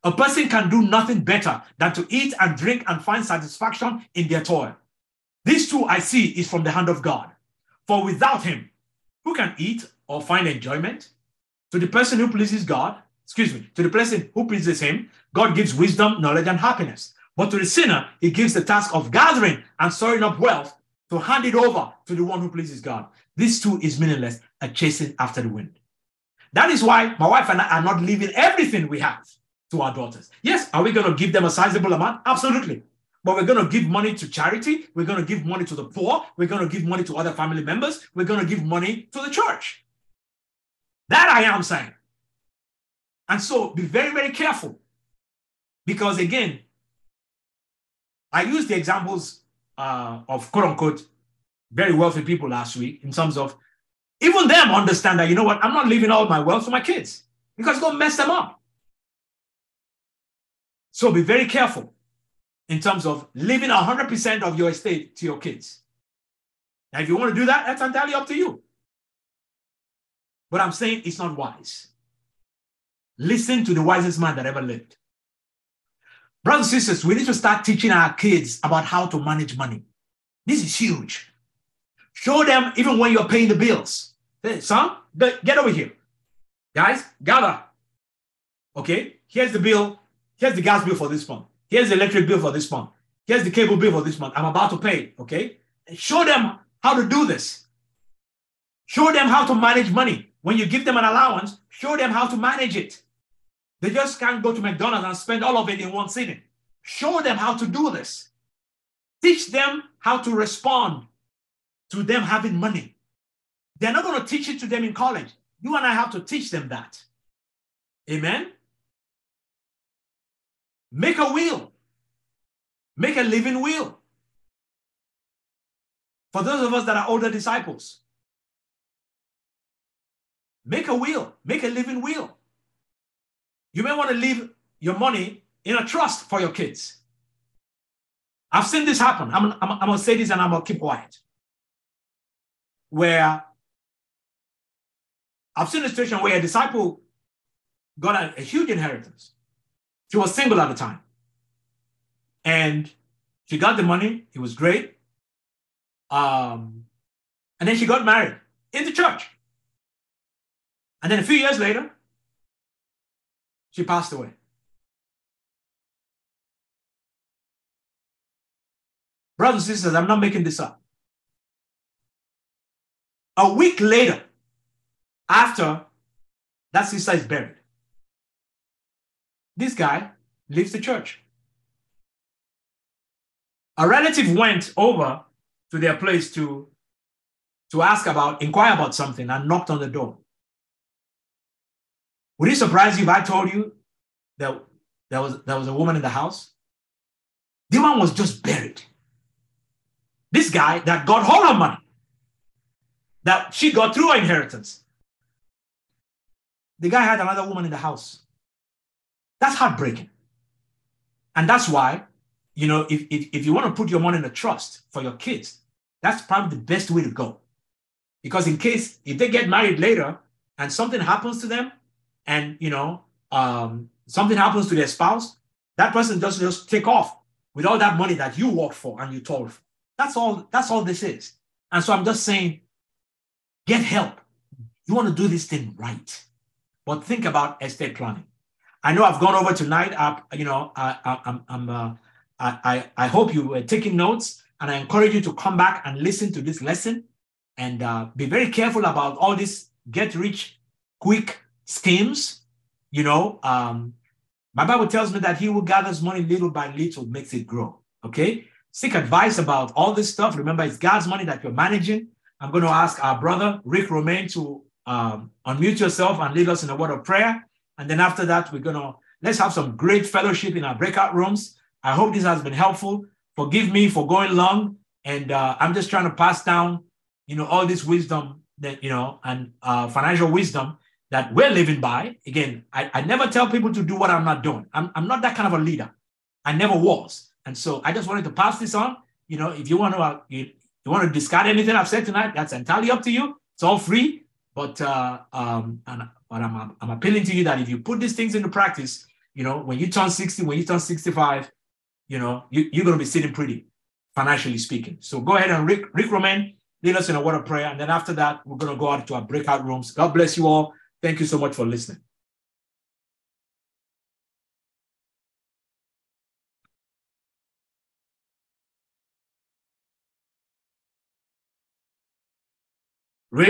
A person can do nothing better than to eat and drink and find satisfaction in their toil. This too, I see, is from the hand of God. For without him, who can eat or find enjoyment? To the person who pleases God, excuse me, to the person who pleases him, God gives wisdom, knowledge, and happiness. But to the sinner, he gives the task of gathering and storing up wealth to hand it over to the one who pleases God. This too is meaningless, a chasing after the wind. That is why my wife and I are not leaving everything we have to our daughters. Yes, are we going to give them a sizable amount? Absolutely. But we're going to give money to charity. We're going to give money to the poor. We're going to give money to other family members. We're going to give money to the church. That I am saying. And so be very, very careful. Because again, I used the examples uh, of quote unquote very wealthy people last week in terms of even them understand that, you know what, I'm not leaving all my wealth to my kids because it's going to mess them up. So be very careful in terms of leaving 100% of your estate to your kids. Now, if you want to do that, that's entirely up to you. But I'm saying it's not wise. Listen to the wisest man that ever lived. Brothers and sisters, we need to start teaching our kids about how to manage money. This is huge. Show them even when you're paying the bills. Hey, son, get over here. Guys, gather. Okay, here's the bill Here's the gas bill for this month. Here's the electric bill for this month. Here's the cable bill for this month. I'm about to pay. Okay. show them how to do this. Show them how to manage money. When you give them an allowance, show them how to manage it. They just can't go to McDonald's and spend all of it in one sitting. Show them how to do this. Teach them how to respond to them having money. They're not going to teach it to them in college. You and I have to teach them that. Amen. Make a will. Make a living will. For those of us that are older disciples, make a will, make a living will. You may want to leave your money in a trust for your kids. I've seen this happen. I'm, I'm, I'm going to say this and I'm going to keep quiet. Where I've seen a situation where a disciple got a, a huge inheritance. She was single at the time. And she got the money. It was great. Um, and then she got married in the church. And then a few years later, she passed away. Brothers and sisters, I'm not making this up. A week later, after that sister is buried, this guy leaves the church. A relative went over to their place to, to ask about, inquire about something, and knocked on the door. Would it surprise you if I told you that there was, there was a woman in the house? The woman was just buried. this guy that got all her money that she got through her inheritance. The guy had another woman in the house. That's heartbreaking. And that's why, you know, if, if, if you want to put your money in a trust for your kids, that's probably the best way to go. Because in case if they get married later and something happens to them, and you know, um, something happens to their spouse, that person doesn't just take off with all that money that you worked for and you told for. That's all, that's all this is. And so I'm just saying, get help. You want to do this thing right. But think about estate planning. I know I've gone over tonight. I, you know, I, I, I'm, uh, I, I hope you were taking notes, and I encourage you to come back and listen to this lesson, and uh, be very careful about all these get rich quick schemes. You know, um, my Bible tells me that he who gathers money little by little makes it grow. Okay, seek advice about all this stuff. Remember, it's God's money that you're managing. I'm going to ask our brother Rick Romaine to um, unmute yourself and lead us in a word of prayer. And then after that, we're going to let's have some great fellowship in our breakout rooms. I hope this has been helpful. Forgive me for going long. And uh, I'm just trying to pass down, you know, all this wisdom that, you know, and uh, financial wisdom that we're living by. Again, I, I never tell people to do what I'm not doing. I'm, I'm not that kind of a leader. I never was. And so I just wanted to pass this on. You know, if you want to, uh, you, you want to discard anything I've said tonight, that's entirely up to you. It's all free. But uh, um, and but I'm, I'm appealing to you that if you put these things into practice, you know, when you turn 60, when you turn 65, you know, you, you're going to be sitting pretty, financially speaking. So go ahead and Rick, Rick Romaine, lead us in a word of prayer. And then after that, we're going to go out to our breakout rooms. God bless you all. Thank you so much for listening.